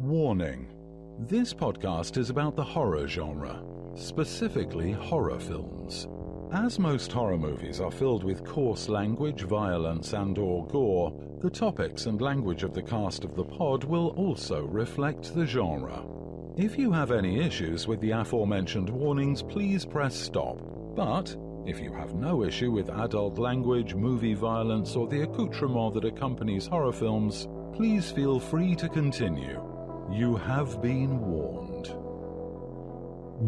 Warning This podcast is about the horror genre, specifically horror films. As most horror movies are filled with coarse language, violence, and or gore, the topics and language of the cast of the pod will also reflect the genre. If you have any issues with the aforementioned warnings, please press stop. But if you have no issue with adult language, movie violence, or the accoutrement that accompanies horror films, please feel free to continue. You have been warned.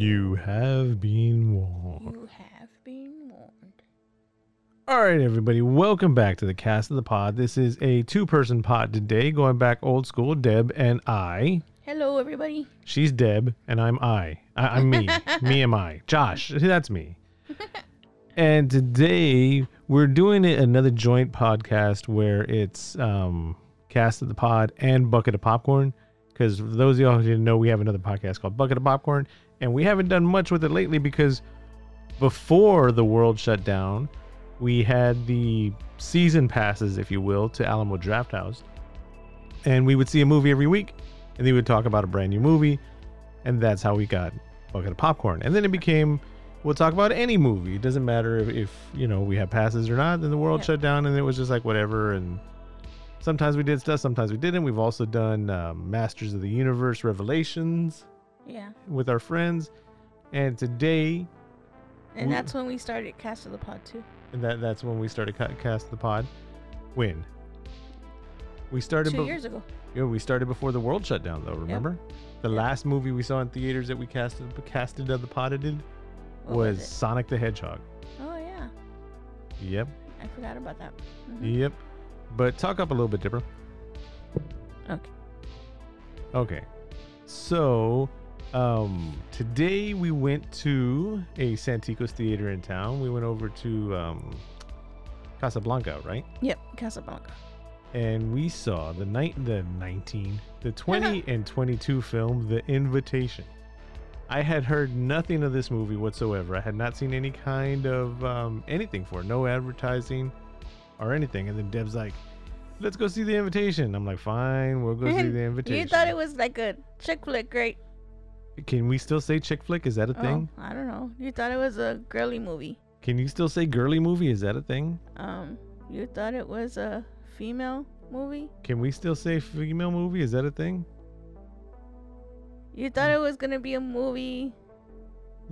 You have been warned. You have been warned. All right, everybody, welcome back to the cast of the pod. This is a two person pod today, going back old school. Deb and I. Hello, everybody. She's Deb, and I'm I. I I'm me. me am I. Josh, that's me. and today we're doing it another joint podcast where it's um, cast of the pod and bucket of popcorn. Because for those of y'all who didn't know, we have another podcast called Bucket of Popcorn, and we haven't done much with it lately because before the world shut down, we had the season passes, if you will, to Alamo Draft House, and we would see a movie every week, and they would talk about a brand new movie, and that's how we got Bucket of Popcorn. And then it became we'll talk about any movie. It doesn't matter if, if you know we have passes or not. Then the world Yeah. shut down, and it was just like whatever. And sometimes we did stuff, sometimes we didn't. We've also done um, Masters of the Universe Revelations Yeah. with our friends, and today, And We- that's when we started Cast of the Pod, too. and that that's when we started ca- cast the pod. When we started, Two be- years ago. yeah, we started before the world shut down, though. Remember, the Yep. last movie we saw in theaters that we casted casted of the podded What was was, Sonic the Hedgehog. Oh, yeah. Yep. I forgot about that. Mhm. Yep. But talk up a little bit, Dipper. Okay. Okay. So, um, today we went to a Santikos theater in town. We went over to um, Casablanca, right? Yep. Casablanca. And we saw the night, the 19, the 20 and 22 film, The Invitation. I had heard nothing of this movie whatsoever. I had not seen any kind of um, anything for it, no advertising or anything. And then Deb's like, "Let's go see The Invitation." I'm like, "Fine, we'll go see The Invitation." You thought it was like a chick flick, right? Can we still say chick flick? Is that a thing? Oh, I don't know. You thought it was a girly movie. Can you still say girly movie? Is that a thing? Um, you thought it was a female movie. Can we still say female movie? Is that a thing? You thought it was gonna be a movie,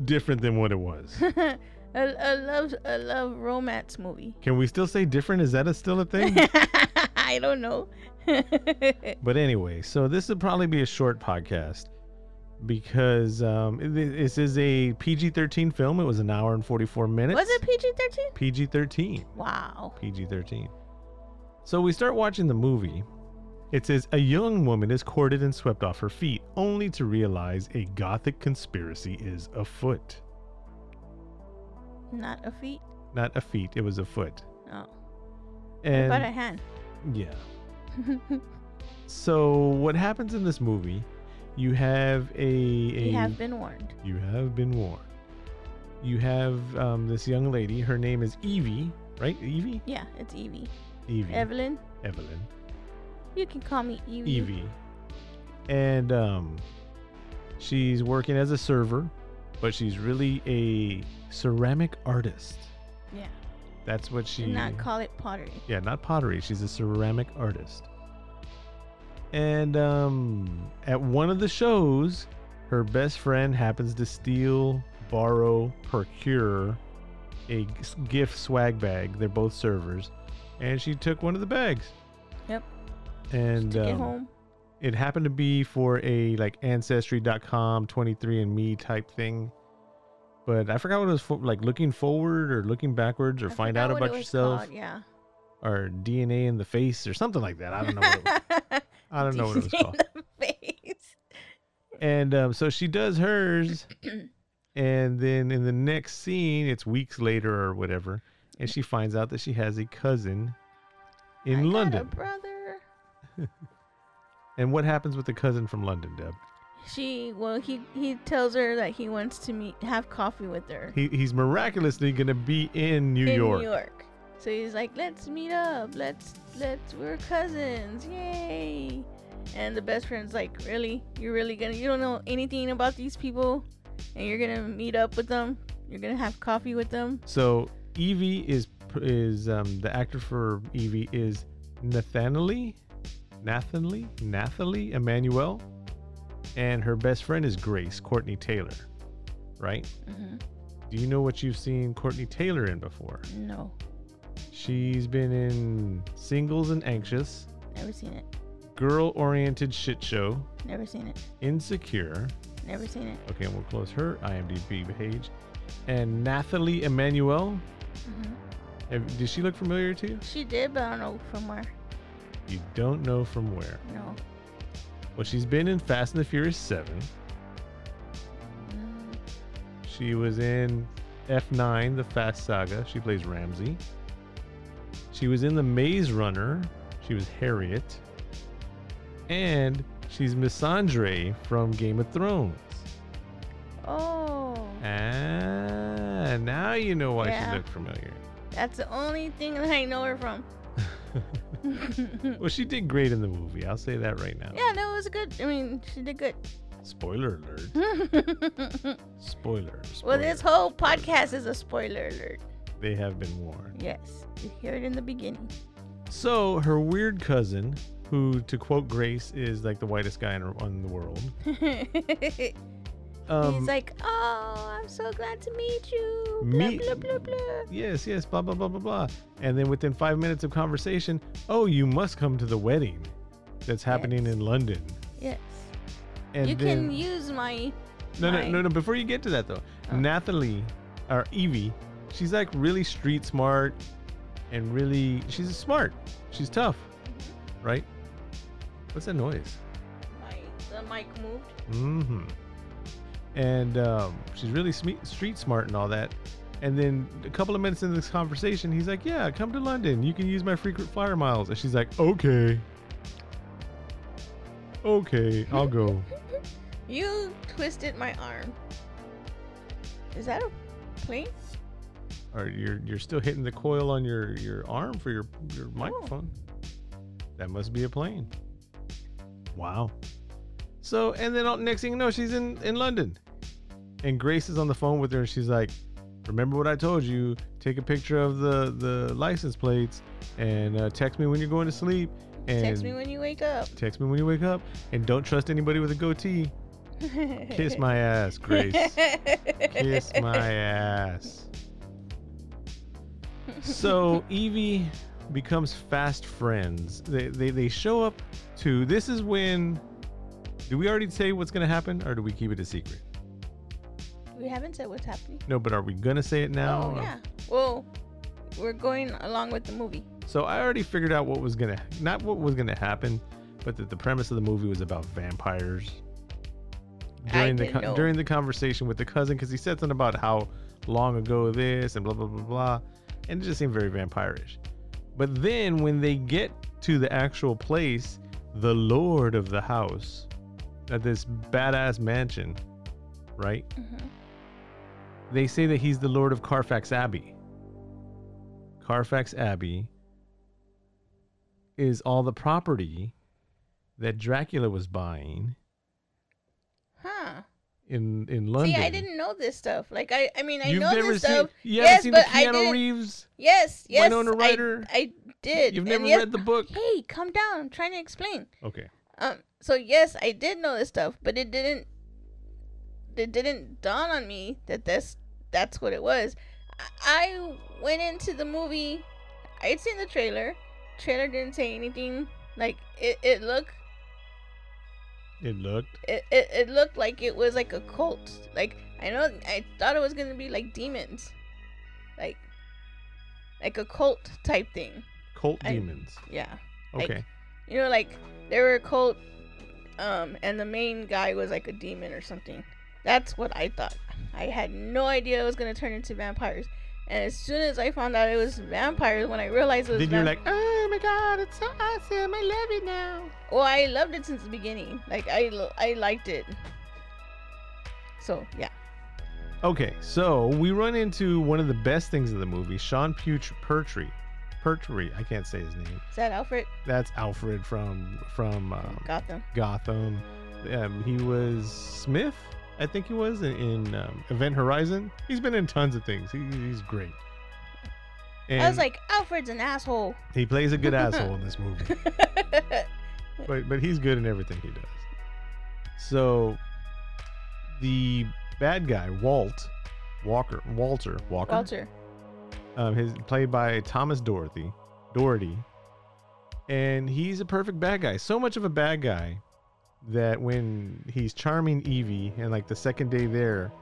Different than what it was. a, a love, a love romance movie. Can we still say different? Is that a, still a thing? I don't know. But anyway, so this will probably be a short podcast because um, this is a PG 13 film. It was an hour and 44 minutes. was it PG thirteen? PG 13. Wow. PG 13. So we start watching the movie. It says a young woman is courted and swept off her feet, only to realize a gothic conspiracy is afoot. Not a feet. Not a feet, it was a foot. Oh, And about a hand. yeah. So what happens in this movie? You have a, a you have been warned. You have been warned. You have um, this young lady. Her name is Evie, right? Evie. Yeah, it's Evie. Evie. Evelyn. Evelyn. You can call me Evie. Evie. And um, she's working as a server, but she's really a ceramic artist. Yeah. That's what she. Not call it pottery. Yeah, not pottery. She's a ceramic artist. And um, at one of the shows, her best friend happens to steal, borrow, procure a gift swag bag. They're both servers, and she took one of the bags. Yep. And Took it um, home. It happened to be for a like ancestry.com 23andme type thing but i forgot what it was for like looking forward or looking backwards or I find out about yourself called, Yeah. or dna in the face or something like that i don't know what it was. i don't know what it was called face. and um, so she does hers and then in the next scene it's weeks later or whatever and she finds out that she has a cousin I in a london brother. and what happens with the cousin from london deb She well he he tells her that he wants to meet have coffee with her he, he's miraculously gonna be in new in york New York. So he's like, let's meet up. Let's let's we're cousins. Yay! And the best friend's like, really? You're really gonna? You don't know anything about these people, and you're gonna meet up with them? You're gonna have coffee with them? So Evie is is um, the actor for Evie is Nathaniel, Nathalie, Nathalie Emmanuel, and her best friend is Grace Courtney Taylor, right? hmm Do you know what you've seen Courtney Taylor in before? No, She's been in Singles and Anxious, never seen it. Girl Oriented Shit Show, Never seen it. Insecure. Never seen it. Okay, and we'll close her IMDb page. And Nathalie Emmanuel. hmm Have, does she look familiar to you? She did, but I don't know from where. You don't know from where. No. Well, she's been in Fast and the Furious 7. Mm, She was in F9, the Fast Saga. She plays Ramsey. She was in The Maze Runner. She was Harriet. And she's Missandei from Game of Thrones. Oh, Ah, now you know why Yeah. she looked familiar. that's the only thing that I know her from. Well, she did great in the movie. I'll say that right now. yeah, no, it was good. I mean, she did good. Spoiler alert. well, Spoiler. spoiler. this whole podcast is a spoiler alert. They have been warned. Yes, you hear it in the beginning. So her weird cousin, who to quote Grace is like the whitest guy in, in the world. Um, He's like, "Oh, I'm so glad to meet you." Blah Me- blah blah blah. yes, yes, blah blah blah blah blah. And then within five minutes of conversation, oh, you must come to the wedding that's happening Yes. in London. Yes, And you then can use my. no, no, my- no, no. Before you get to that though, Oh. Nathalie or Evie, she's like really street smart and really she's smart. She's tough, right? What's that noise? My the mic moved. Mm-hmm. And um, she's really sme- street smart and all that. And then a couple of minutes into this conversation, he's like, "Yeah, come to London. You can use my frequent flyer miles." And she's like, "Okay, okay, I'll go." You twisted my arm. Is that a plane? or you're you're still hitting the coil on your your arm for your your microphone. That must be a plane. Wow. So and then next thing you know, she's in in London, and Grace is on the phone with her, and she's like, "Remember what I told you? Take a picture of the the license plates and uh, text me when you're going to sleep, and Text me when you wake up. text me when you wake up, and don't trust anybody with a goatee. Kiss my ass, Grace. Kiss my ass. so Evie becomes fast friends. They, they they show up to this is when do we already say what's gonna happen or do we keep it a secret? We haven't said what's happening. No, but are we gonna say it now? Oh yeah. Well, we're going along with the movie. So I already figured out what was gonna not what was gonna happen, but that the premise of the movie was about vampires. I During the didn't know. during the conversation with the cousin, because he said something about how long ago this and blah blah blah blah, and it just seemed very vampirish. But then when they get to the actual place, the lord of the house, at this badass mansion, right? Mhm. They say that he's the lord of Carfax Abbey. Carfax Abbey is all the property that Dracula was buying Huh. in in London. See, I didn't know this stuff. Like I, I mean, I You've know never this seen stuff. you Yes, seen the but I Keanu didn't- Reeves Yes, yes. Winona I- Ryder? I, did. You've never yes- read the book? Hey, calm down. I'm trying to explain. Okay. Um. So yes, I did know this stuff, but it didn't. It didn't dawn on me that this that's what it was. I went into the movie. I had seen the trailer. Trailer didn't say anything. Like it, it looked It looked it, it, it looked like it was like a cult. Like I know I thought it was gonna be like demons. Like like a cult type thing. cult I- demons. Yeah. like- Okay. You know, like they were a cult, um, and the main guy was like a demon or something. That's what I thought. I had no idea it was gonna turn into vampires. And as soon as I found out it was vampires, when I realized it was then you're like, oh my god, it's so awesome! I love it now. well, I loved it since the beginning. Like I, I liked it. So yeah. Okay, so we run into one of the best things of the movie, Sean Puch Pertry. Pertwee. I can't say his name. Is that Alfred? That's Alfred from from um, Gotham. Gotham. Um, he was Smith, I think he was in, in um, Event Horizon. He's been in tons of things. He, he's great. And I was like, Alfred's an asshole. he plays a good asshole in this movie, but but he's good in everything he does. So the bad guy, Walt Walker, Walter Walker, Walter. um, his played by Thomas Dorothy, Doherty, and he's a perfect bad guy. So much of a bad guy that when he's charming Evie, and like the second day there,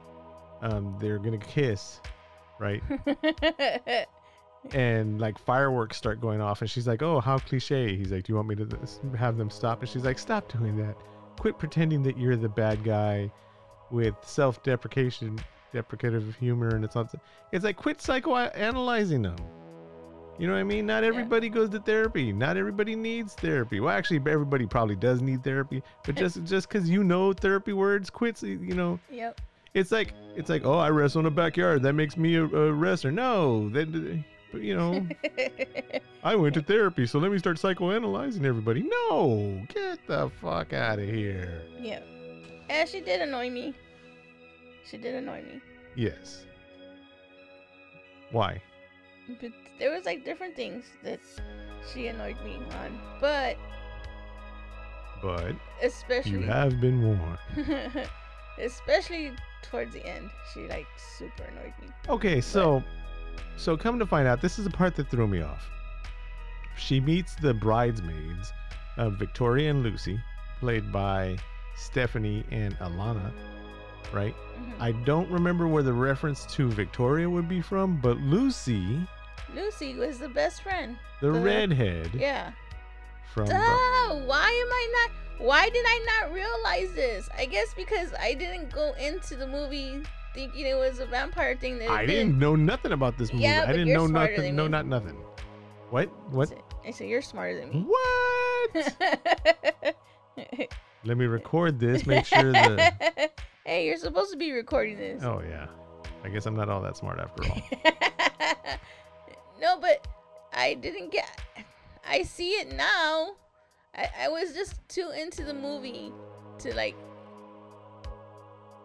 um, they're gonna kiss, right? and like fireworks start going off, and she's like, "Oh, how cliche." He's like, "Do you want me to th- have them stop?" And she's like, "Stop doing that. Quit pretending that you're the bad guy with self-deprecation, deprecative humor, and it's not. It's like quit psychoanalyzing them." You know what I mean? Not everybody goes to therapy. Not everybody needs therapy. Well, actually, everybody probably does need therapy. But just just because you know therapy words, quit. You know, yep. it's like it's like oh, I wrestle in the backyard. That makes me a, a wrestler. No, that uh, but you know, I went to therapy, so let me start psychoanalyzing everybody. No, get the fuck out of here. yeah. And she did annoy me. She did annoy me. Yes. Why? But there was like different things that she annoyed me on. But But especially you have been warned. especially towards the end, she like super annoyed me. Okay, so so come to find out, this is the part that threw me off. She meets the bridesmaids, uh, Victoria and Lucy, played by Stephanie and Alana, right? Mhm. I don't remember where the reference to Victoria would be from, but Lucy, Lucy was the best friend. the The- redhead Yeah. from Duh! Why am I not? Why did I not realize this? I guess because I didn't go into the movie thinking it was a vampire thing. That I it didn't know nothing about this movie. Yeah, I didn't you're know nothing. No, not nothing. What? What? I said you're smarter than me. What? Let me record this. Make sure the. hey, you're supposed to be recording this. Oh yeah. I guess I'm not all that smart after all. no, but I didn't get. I see it now. I, I was just too into the movie to like.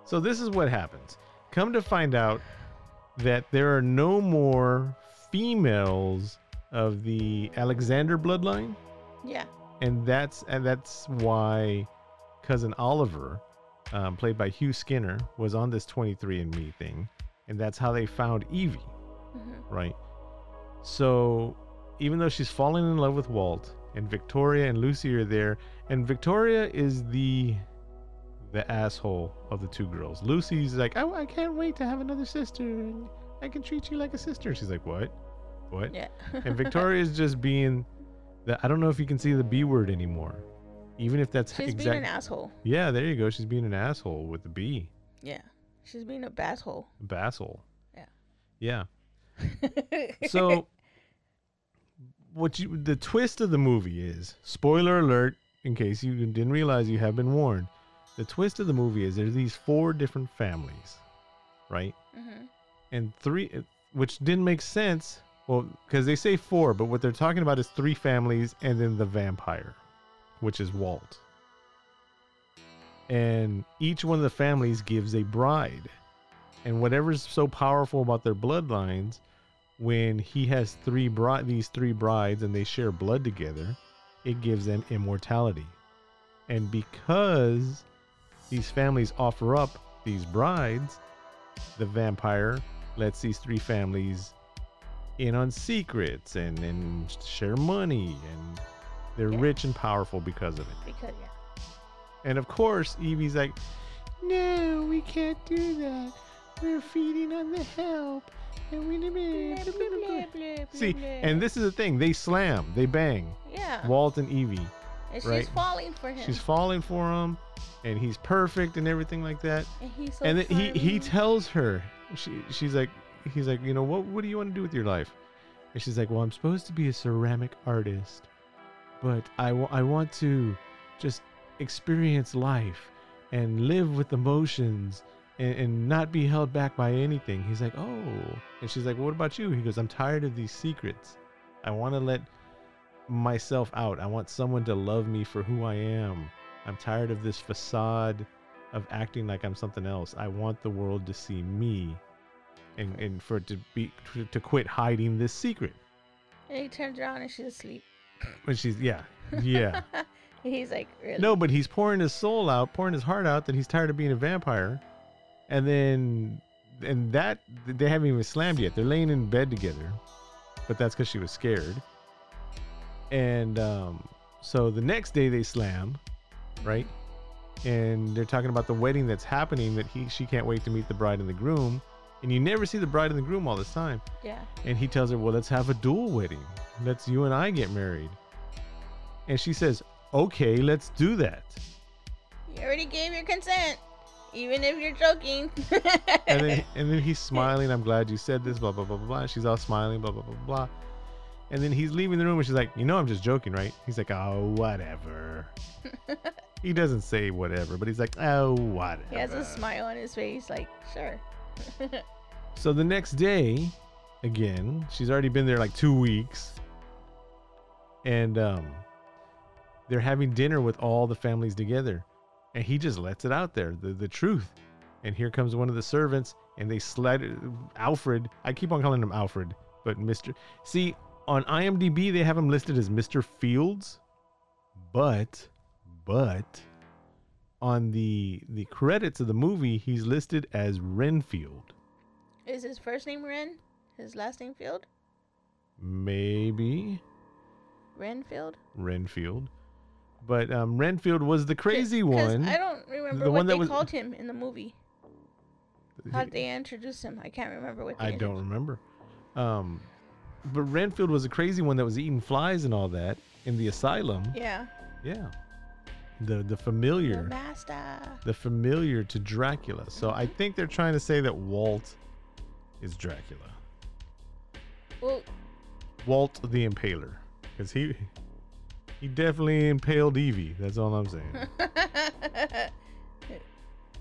So this is what happens. Come to find out that there are no more females of the Alexander bloodline, Yeah. and that's and that's why cousin Oliver, um, played by Hugh Skinner, was on this 23andMe thing, and that's how they found Evie, hmm right? So even though she's falling in love with Walt, and Victoria and Lucy are there, and Victoria is the the asshole of the two girls. Lucy's like, I, I can't wait to have another sister, and I can treat you like a sister. She's like, what? What? Yeah. And Victoria's just being the I don't know if you can see the B word anymore. Even if that's She's exact. being an asshole. yeah, there you go. She's being an asshole with the B. Yeah. She's being a basshole. Bassel. Yeah. Yeah. So what you the twist of the movie is spoiler alert in case you didn't realize you have been warned. The twist of the movie is there's these four different families, right? Mhm. and three which didn't make sense well because they say four but what they're talking about is three families and then the vampire which is walt and each one of the families gives a bride and whatever's so powerful about their bloodlines when he has three bride these three brides and they share blood together it gives them immortality and because these families offer up these brides the vampire lets these three families in on secrets and, and share money and they're Yeah. rich and powerful because of it. because yeah. And of course, Evie's like, No, we can't do that. We're feeding on the help. See, and this is the thing, they slam, they bang. yeah, Walt and Evie. and she's falling for him. She's falling for him and he's perfect and everything like that. and he's so and then he he tells her she she's like he's like you know what what do you want to do with your life and she's like well i'm supposed to be a ceramic artist but I—I want to just experience life and live with emotions and, and not be held back by anything he's like oh and she's like what about you he goes i'm tired of these secrets I want to let myself out. I want someone to love me for who I am. I'm tired of this facade of acting like I'm something else. I want the world to see me and, and for it to be to, to quit hiding this secret. And he turns around and she's asleep. When she's yeah. Yeah. He's like, really? no, but he's pouring his soul out, pouring his heart out that he's tired of being a vampire. And then and that they haven't even slammed yet. They're laying in bed together. But that's cuz she was scared. And um so the next day they slam, right? And they're talking about the wedding that's happening that he she can't wait to meet the bride and the groom. And you never see the bride and the groom all this time. Yeah. And he tells her, Well, let's have a dual wedding. Let's you and I get married. And she says, Okay, let's do that. You already gave your consent, even if you're joking. And then and then he's smiling, I'm glad you said this, blah blah blah blah blah. She's all smiling, blah blah blah blah. And then he's leaving the room and she's like, You know I'm just joking, right? He's like, Oh, whatever. he doesn't say whatever, but he's like, Oh, whatever. he has a smile on his face, like, sure. So the next day, again, she's already been there like two weeks, and um, they're having dinner with all the families together, and he just lets it out there, the the truth. And here comes one of the servants, and they slide Alfred. I keep on calling him Alfred, but Mister. See, on IMDb they have him listed as Mister Fields, but but on the the credits of the movie he's listed as Renfield. Is his first name Ren? His last name Field? Maybe Renfield? Renfield. But um, Renfield was the crazy one. I don't remember The what one that they was- called him in the movie. How did they introduce him? I can't remember what they I don't remember. Um, but Renfield was a crazy one that was eating flies and all that in the asylum. Yeah. Yeah. The the The familiar, master. the familiar to Dracula. So I think they're trying to say that Walt is Dracula. Well, Walt the Impaler, because he he definitely impaled Evie. That's all I'm saying.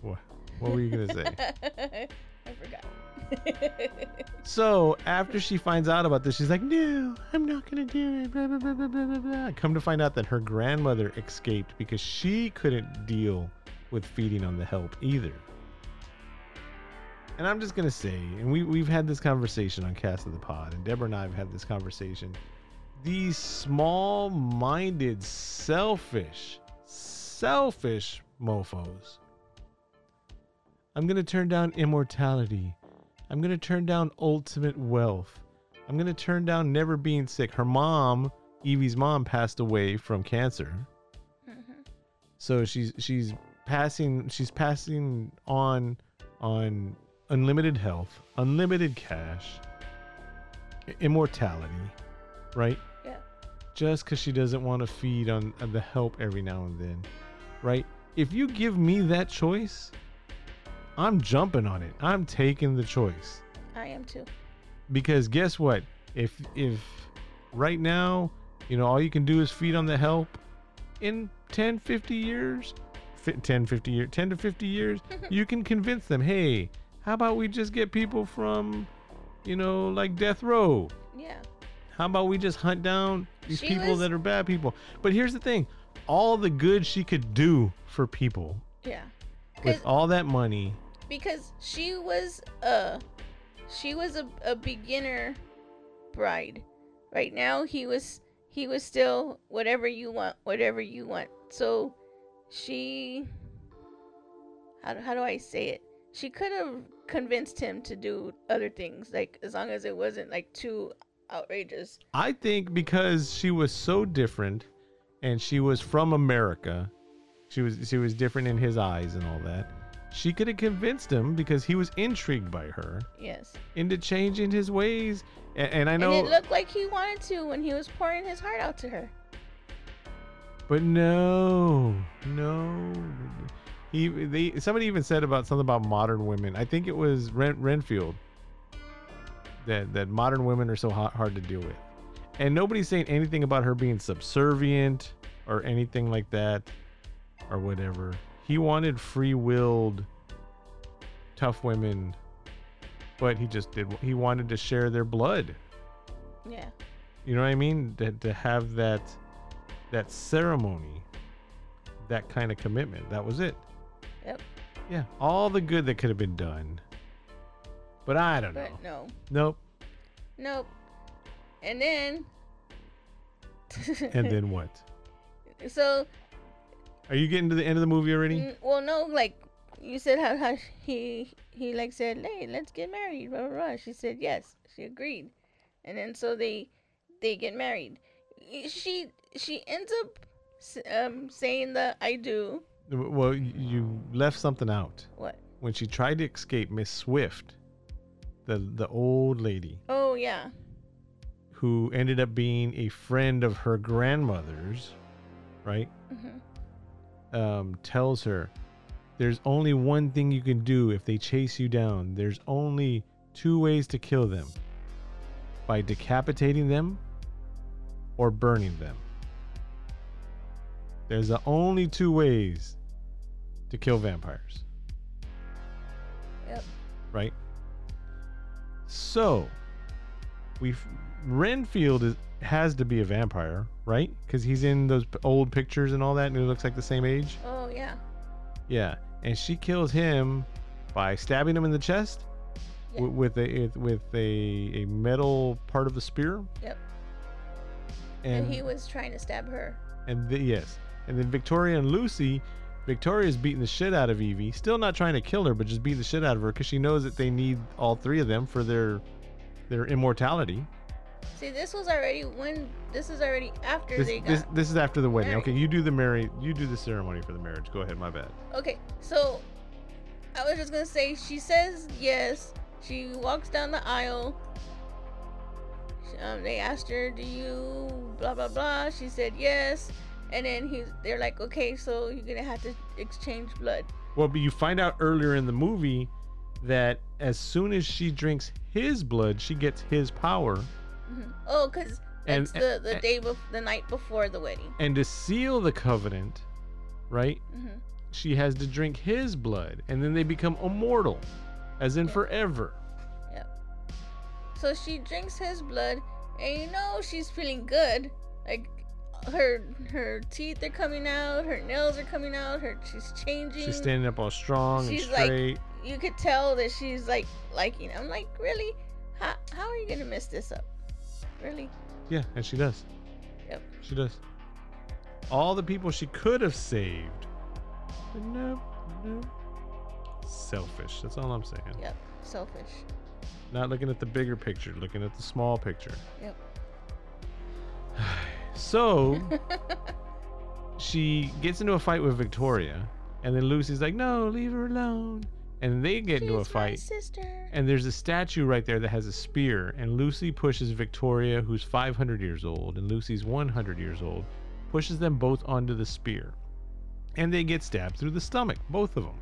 what what were you gonna say? I forgot. So after she finds out about this, she's like, "No, I'm not gonna do it." Blah, blah, blah, blah, blah, blah. Come to find out that her grandmother escaped because she couldn't deal with feeding on the help either. And I'm just gonna say, and we we've had this conversation on Cast of the Pod, and Deborah and I have had this conversation. These small-minded, selfish, selfish mofo's. I'm gonna turn down immortality. I'm gonna turn down ultimate wealth. I'm gonna turn down never being sick. Her mom, Evie's mom, passed away from cancer. Mhm. So she's she's passing she's passing on on unlimited health, unlimited cash, immortality, right? Just because she doesn't want to feed on, on the help every now and then, right? If you give me that choice, I'm jumping on it. I'm taking the choice I am too. because guess what? If if right now, you know, all you can do is feed on the help in 10, 50 years, fi- 10, 50 years, 10 to 50 years, you can convince them, "Hey, how about we just get people from, you know, like death row? How about we just hunt down these She people was- that are bad people?" But here's the thing. All the good she could do for people Yeah. With all that money, because she was a she was a, a beginner bride right now he was he was still whatever you want whatever you want so she how, how do i say it she could have convinced him to do other things like as long as it wasn't like too outrageous I think because she was so different and she was from America, she was she was different in his eyes and all that. She could have convinced him because he was intrigued by her yes into changing his ways. And, and I know, and it looked like he wanted to when he was pouring his heart out to her but no, no. He they somebody even said about something about modern women. I think it was Ren, Renfield that that modern women are so hot, hard to deal with. And nobody's saying anything about her being subservient or anything like that or whatever. He wanted free-willed tough women, but he just did he wanted to share their blood. yeah You know what I mean? To, to have that that ceremony, that kind of commitment. That was it. Yep. Yeah, all the good that could have been done. But I don't know. But no, Nope. nope. And then. And then what? so Are you getting to the end of the movie already? Mm, well, no, like you said, how, how he he like said, "Hey, let's get married." Blah, blah, blah. She said yes. She agreed, and then so they they get married. She she ends up um saying the "I do." Well, you left something out. What? When she tried to escape, Miss Swift, the the old lady Oh yeah, who ended up being a friend of her grandmother's, right? hmm um, tells her there's only one thing you can do if they chase you down. There's only two ways to kill them by decapitating them or burning them. There's the only two ways to kill vampires, yep. right? So, we Renfield is has to be a vampire, right? Because he's in those old pictures and all that, and he looks like the same age. Oh yeah, Yeah, and she kills him by stabbing him in the chest Yeah. wi- with a with a, a metal part of the spear. Yep. And, and, he was trying to stab her. and the, yes, and then Victoria and Lucy. Victoria's beating the shit out of Evie, still not trying to kill her, but just beating the shit out of her because she knows that they need all three of them for their their immortality. See, this was already when this is already after This, they got. this, this is after the wedding. married. Okay, you do the marry, you do the ceremony for the marriage. Go ahead, my bad. Okay, so I was just gonna say she says yes. She walks down the aisle. Um, they asked her, "Do you blah blah blah?" She said yes, and then he's they're like, "Okay, so you're gonna have to exchange blood." Well, but you find out earlier in the movie that as soon as she drinks his blood, she gets his power. hmm Oh, cause And- it's the the and- day bef- the night before the wedding. And to seal the covenant, right, hmm she has to drink his blood. And then they become immortal, as in Yeah. forever. So she drinks his blood, and you know she's feeling good. Like her her teeth are coming out, her nails are coming out, her she's changing. She's standing up all strong She's and like- straight. you could tell that she's like liking. it. I'm like, really? How how are you gonna mess this up? Really? yeah, and she does. Yep. She does. All the people she could have saved. But no, no. Selfish. That's all I'm saying. Yep. Selfish. Not looking at the bigger picture, looking at the small picture. Yep. So she gets into a fight with Victoria, and then Lucy's like, "No, leave her alone." And they get into a She's fight, sister. and there's a statue right there that has a spear, and Lucy pushes Victoria, who's 500 years old, and Lucy's 100 years old, pushes them both onto the spear, and they get stabbed through the stomach, both of them.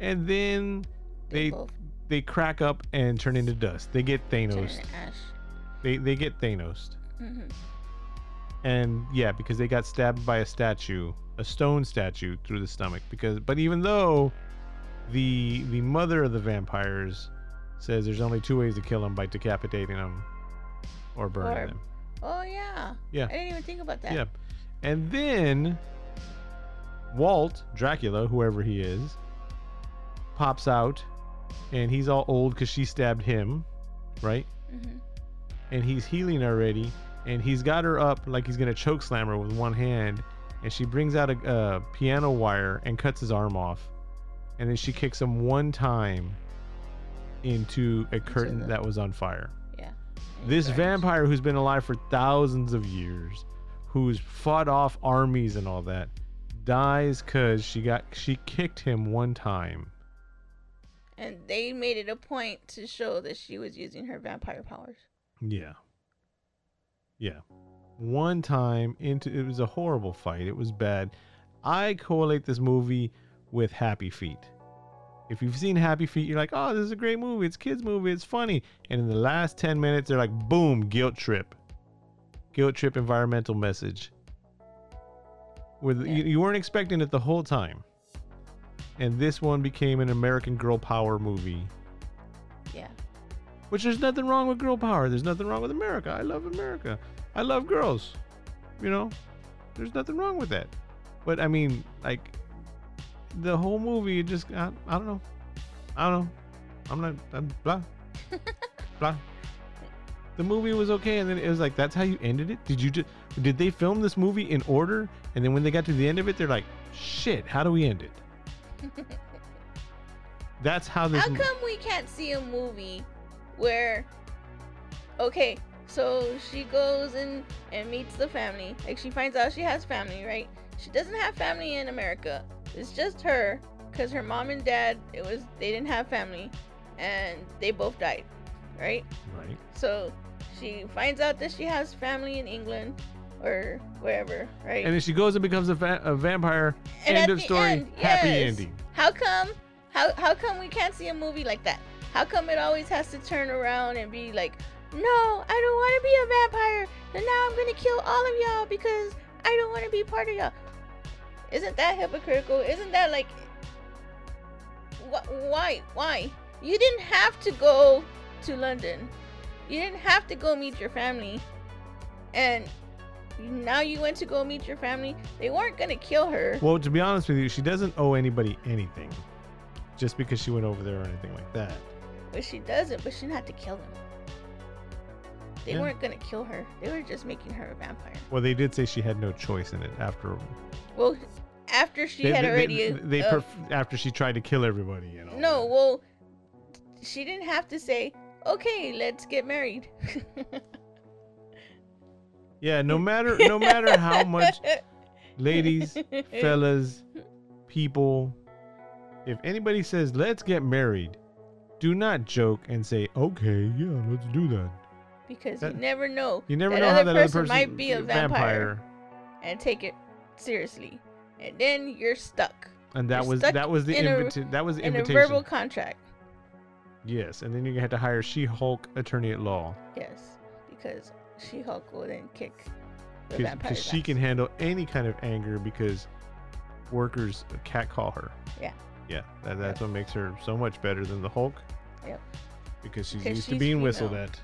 And then They they they crack up and turn into dust. They get Thanos. They they get Thanos. hmm and yeah because they got stabbed by a statue a stone statue through the stomach because but even though the the mother of the vampires says there's only two ways to kill them by decapitating them or burning Or- them Oh yeah. Yeah. I didn't even think about that. yeah and then walt dracula whoever he is pops out and he's all old because she stabbed him right hmm and he's healing already and he's got her up like he's gonna choke slam her with one hand and she brings out a, a piano wire and cuts his arm off and then she kicks him one time into a curtain the- that was on fire Yeah. This burns. vampire who's been alive for thousands of years who's fought off armies and all that dies because she got she kicked him one time And they made it a point to show that she was using her vampire powers. Yeah. Yeah. One time into it was a horrible fight. It was bad. I correlate this movie with Happy Feet. If you've seen Happy Feet, you're like, oh, this is a great movie. It's a kids movie. It's funny. And in the last 10 minutes, they're like, boom, guilt trip. Guilt trip environmental message. With Yeah. you, you weren't expecting it the whole time. And this one became an American Girl Power movie Yeah. Which there's nothing wrong with girl power. There's nothing wrong with America. I love America. I love girls. You know, there's nothing wrong with that. But I mean, like, the whole movie, it just, I, I don't know. I don't know. I'm not, I'm blah. blah. The movie was okay, and then it was like, that's how you ended it? Did you just, did they film this movie in order? And then when they got to the end of it, they're like, shit, how do we end it? That's how this. How come we can't see a movie where, okay, so she goes and and meets the family. Like she finds out she has family, right? She doesn't have family in America. It's just her, cause her mom and dad, it was they didn't have family, and they both died, right? Right. So she finds out that she has family in England or wherever, right? And then she goes and becomes a, va- a vampire. And end of the story. end, Happy yes. ending. How come? How how come we can't see a movie like that? How come it always has to turn around and be like, no, I don't want to be a vampire, and now I'm gonna kill all of y'all because I don't want to be part of y'all. Isn't that hypocritical? Isn't that like, wh- why, why? You didn't have to go to London. You didn't have to go meet your family, and now you went to go meet your family. They weren't gonna kill her. Well, to be honest with you, she doesn't owe anybody anything, just because she went over there or anything like that. But she doesn't, but she didn't have to kill them. They Yeah. weren't gonna kill her. They were just making her a vampire. Well, they did say she had no choice in it after. Well, after she they, had they- already. They, they uh, perf- after she tried to kill everybody. You know. no, well, she didn't have to say, "Okay, let's get married." Yeah. No matter no matter how much, ladies, fellas, people, if anybody says let's get married, do not joke and say okay, yeah, let's do that. because that- you never know. You never that know how other that person other person might be a vampire, and take it seriously, and then you're stuck And that You're was that was the in a- invita- that was the in a invitation. verbal contract. Yes, and then you had to hire She-Hulk attorney at law Yes, because She-Hulk will then kick the because she can handle any kind of anger because workers catcall her. Yeah. Yeah, that, that's what makes her so much better than the Hulk. Yep. Because she's Because used to she's being whistled at.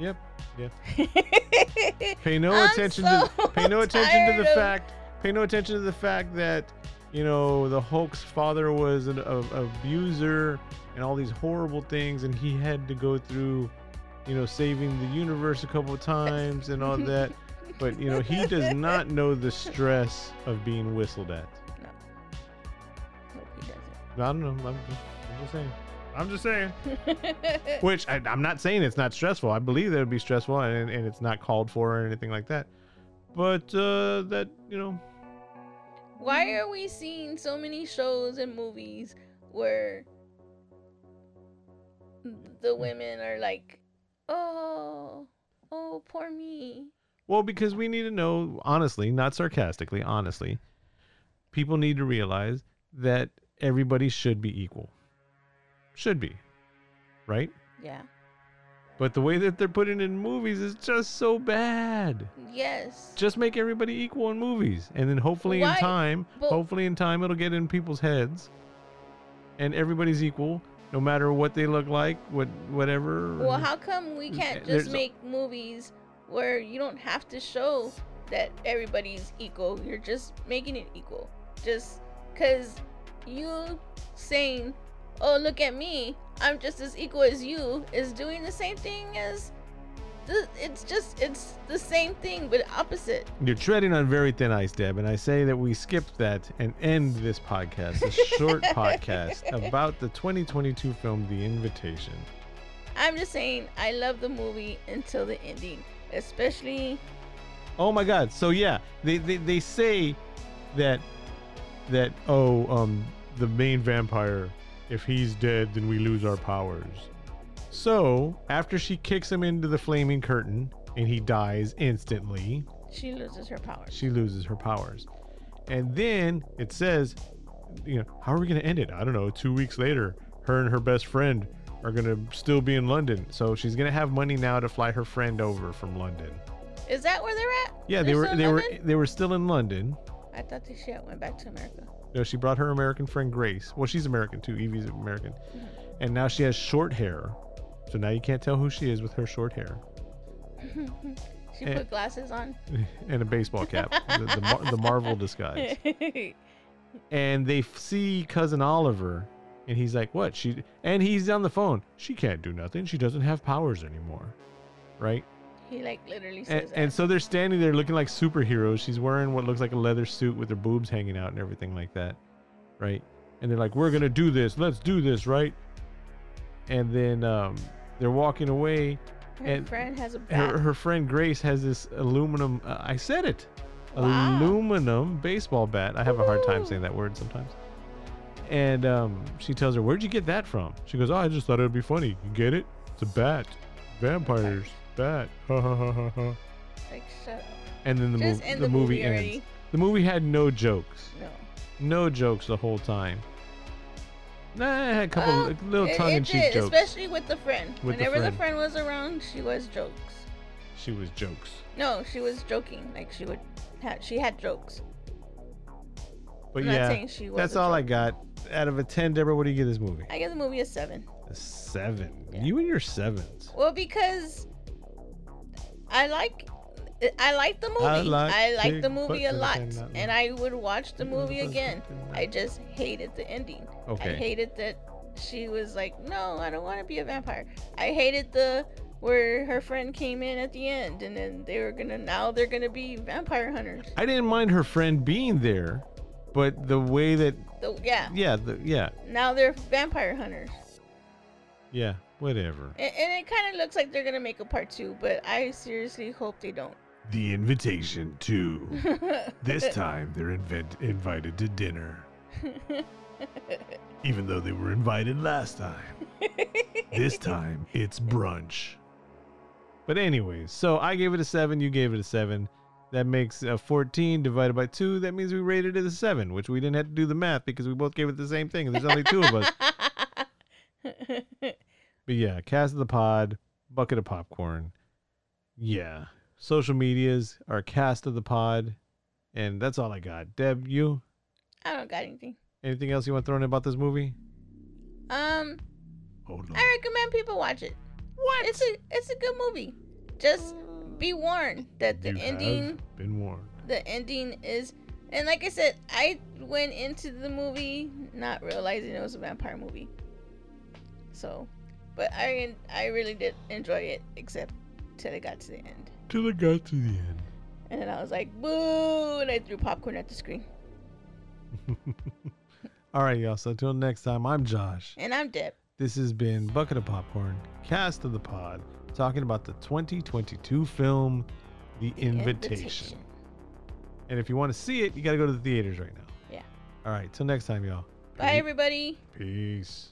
Yep. Yep. Pay no attention so to pay no attention to the of- fact pay no attention to the fact that you know the Hulk's father was an a, abuser and all these horrible things and he had to go through you know saving the universe a couple of times and all that but you know he does not know the stress of being whistled at Nope, he doesn't. I don't know. I'm just, I'm just saying. I'm just saying. Which I, I'm not saying it's not stressful. I believe that would be stressful and, and it's not called for or anything like that. But uh that you know. Why are we seeing so many shows and movies where the women are like, "Oh, oh, poor me." Well, because we need to know, honestly, not sarcastically, honestly, people need to realize that everybody should be equal. Should be. Right? Yeah. But the way that they're putting it in movies is just so bad. Yes. Just make everybody equal in movies. And then hopefully Why? in time, But- hopefully in time it'll get in people's heads. And everybody's equal, no matter what they look like, what whatever. Well, how come we mm, can't just make movies where you don't have to show that everybody's equal? You're just making it equal. Just because you saying, oh, look at me, I'm just as equal as you, is doing the same thing as. The, it's just, it's the same thing, but opposite. You're treading on very thin ice, Deb, and I say that we skip that and end this podcast, a short podcast about the 2022 film The Invitation. I'm just saying, I love the movie until the ending, especially. Oh my God! So yeah, they they, they say that that oh um the main vampire, if he's dead, then we lose our powers. So after she kicks him into the flaming curtain and he dies instantly, She loses her powers. she loses her powers. And then it says, you know, how are we going to end it? I don't know. Two weeks later, her and her best friend are going to still be in London. So she's going to have money now to fly her friend over from London. Is that where they're at? Yeah, they They're were still in they were they were still in London. I thought they shit went back to America. No, she brought her American friend Grace. Well, she's American too. Evie's American. And now she has short hair. So now you can't tell who she is with her short hair she Eh. put glasses on. and a baseball cap, the, the, Mar- the Marvel disguise. And they f- see cousin Oliver, and he's like, "What? She?" And he's on the phone. She can't do nothing. She doesn't have powers anymore, right? He like literally says And, that. and so they're standing there looking like superheroes. She's wearing what looks like a leather suit with her boobs hanging out and everything like that, right? And they're like, "We're gonna do this. Let's do this, right?" And then um, they're walking away. her and friend has a bat. Her, her friend Grace has this aluminum. Uh, I said it. Wow. Aluminum baseball bat. I have a hard time saying that word sometimes. And um, she tells her, "Where'd you get that from?" She goes, "Oh, I just thought it would be funny. You get it? It's a bat. Vampires. Ha." like shut up. And then the, Just mov- the, the movie, movie ends. already. The movie had no jokes. No. No jokes the whole time. Nah, it had a couple of little tongue in cheek jokes. especially with the friend. With the Whenever the friend. friend was around, she was jokes. She was jokes. No, she was joking. Like she would, ha- she had jokes. But I'm not yeah, saying she was that's all I got. Out of a 10, Deborah, what do you give this movie? I give the movie a seven. A seven. Yeah. You and your sevens. Well, because I like, I like the movie. I I like like, the movie a lot, and I would watch the movie again. I just hated the ending. I hated that she was like, "No, I don't want to be a vampire." I hated the where her friend came in at the end, and then they were gonna now they're gonna be vampire hunters. I didn't mind her friend being there, but the way that So yeah, yeah, the yeah, now they're vampire hunters, yeah, whatever. and, and it kind of looks like they're gonna make a part two, but I seriously hope they don't. The invitation to this time they're inv- invited to dinner, even though they were invited last time. This time it's brunch. But anyways, so I gave it a seven. You gave it a seven. That makes a 14 divided by two. That means we rated it a seven, which we didn't have to do the math because we both gave it the same thing. and There's only two of us. But yeah, cast of the pod, bucket of popcorn. Yeah. Social medias are cast of the pod. And that's all I got. Deb, you? I don't got anything. Anything else you want thrown in about this movie? Um, Hold on. I recommend people watch it. What? It's a it's a good movie. Just be warned that the you ending have been warned. the ending is and like I said, I went into the movie not realizing it was a vampire movie. So, but I I really did enjoy it except till it got to the end. Till it got to the end. And then I was like, "Boo!" and I threw popcorn at the screen. all right, y'all. So until next time, I'm Josh. And I'm Deb. This has been Bucket of Popcorn, cast of the pod, talking about the 2022 film, The, Invitation. And if you want to see it, you got to go to the theaters right now. Yeah. All right. Till next time, y'all. Bye everybody. Peace.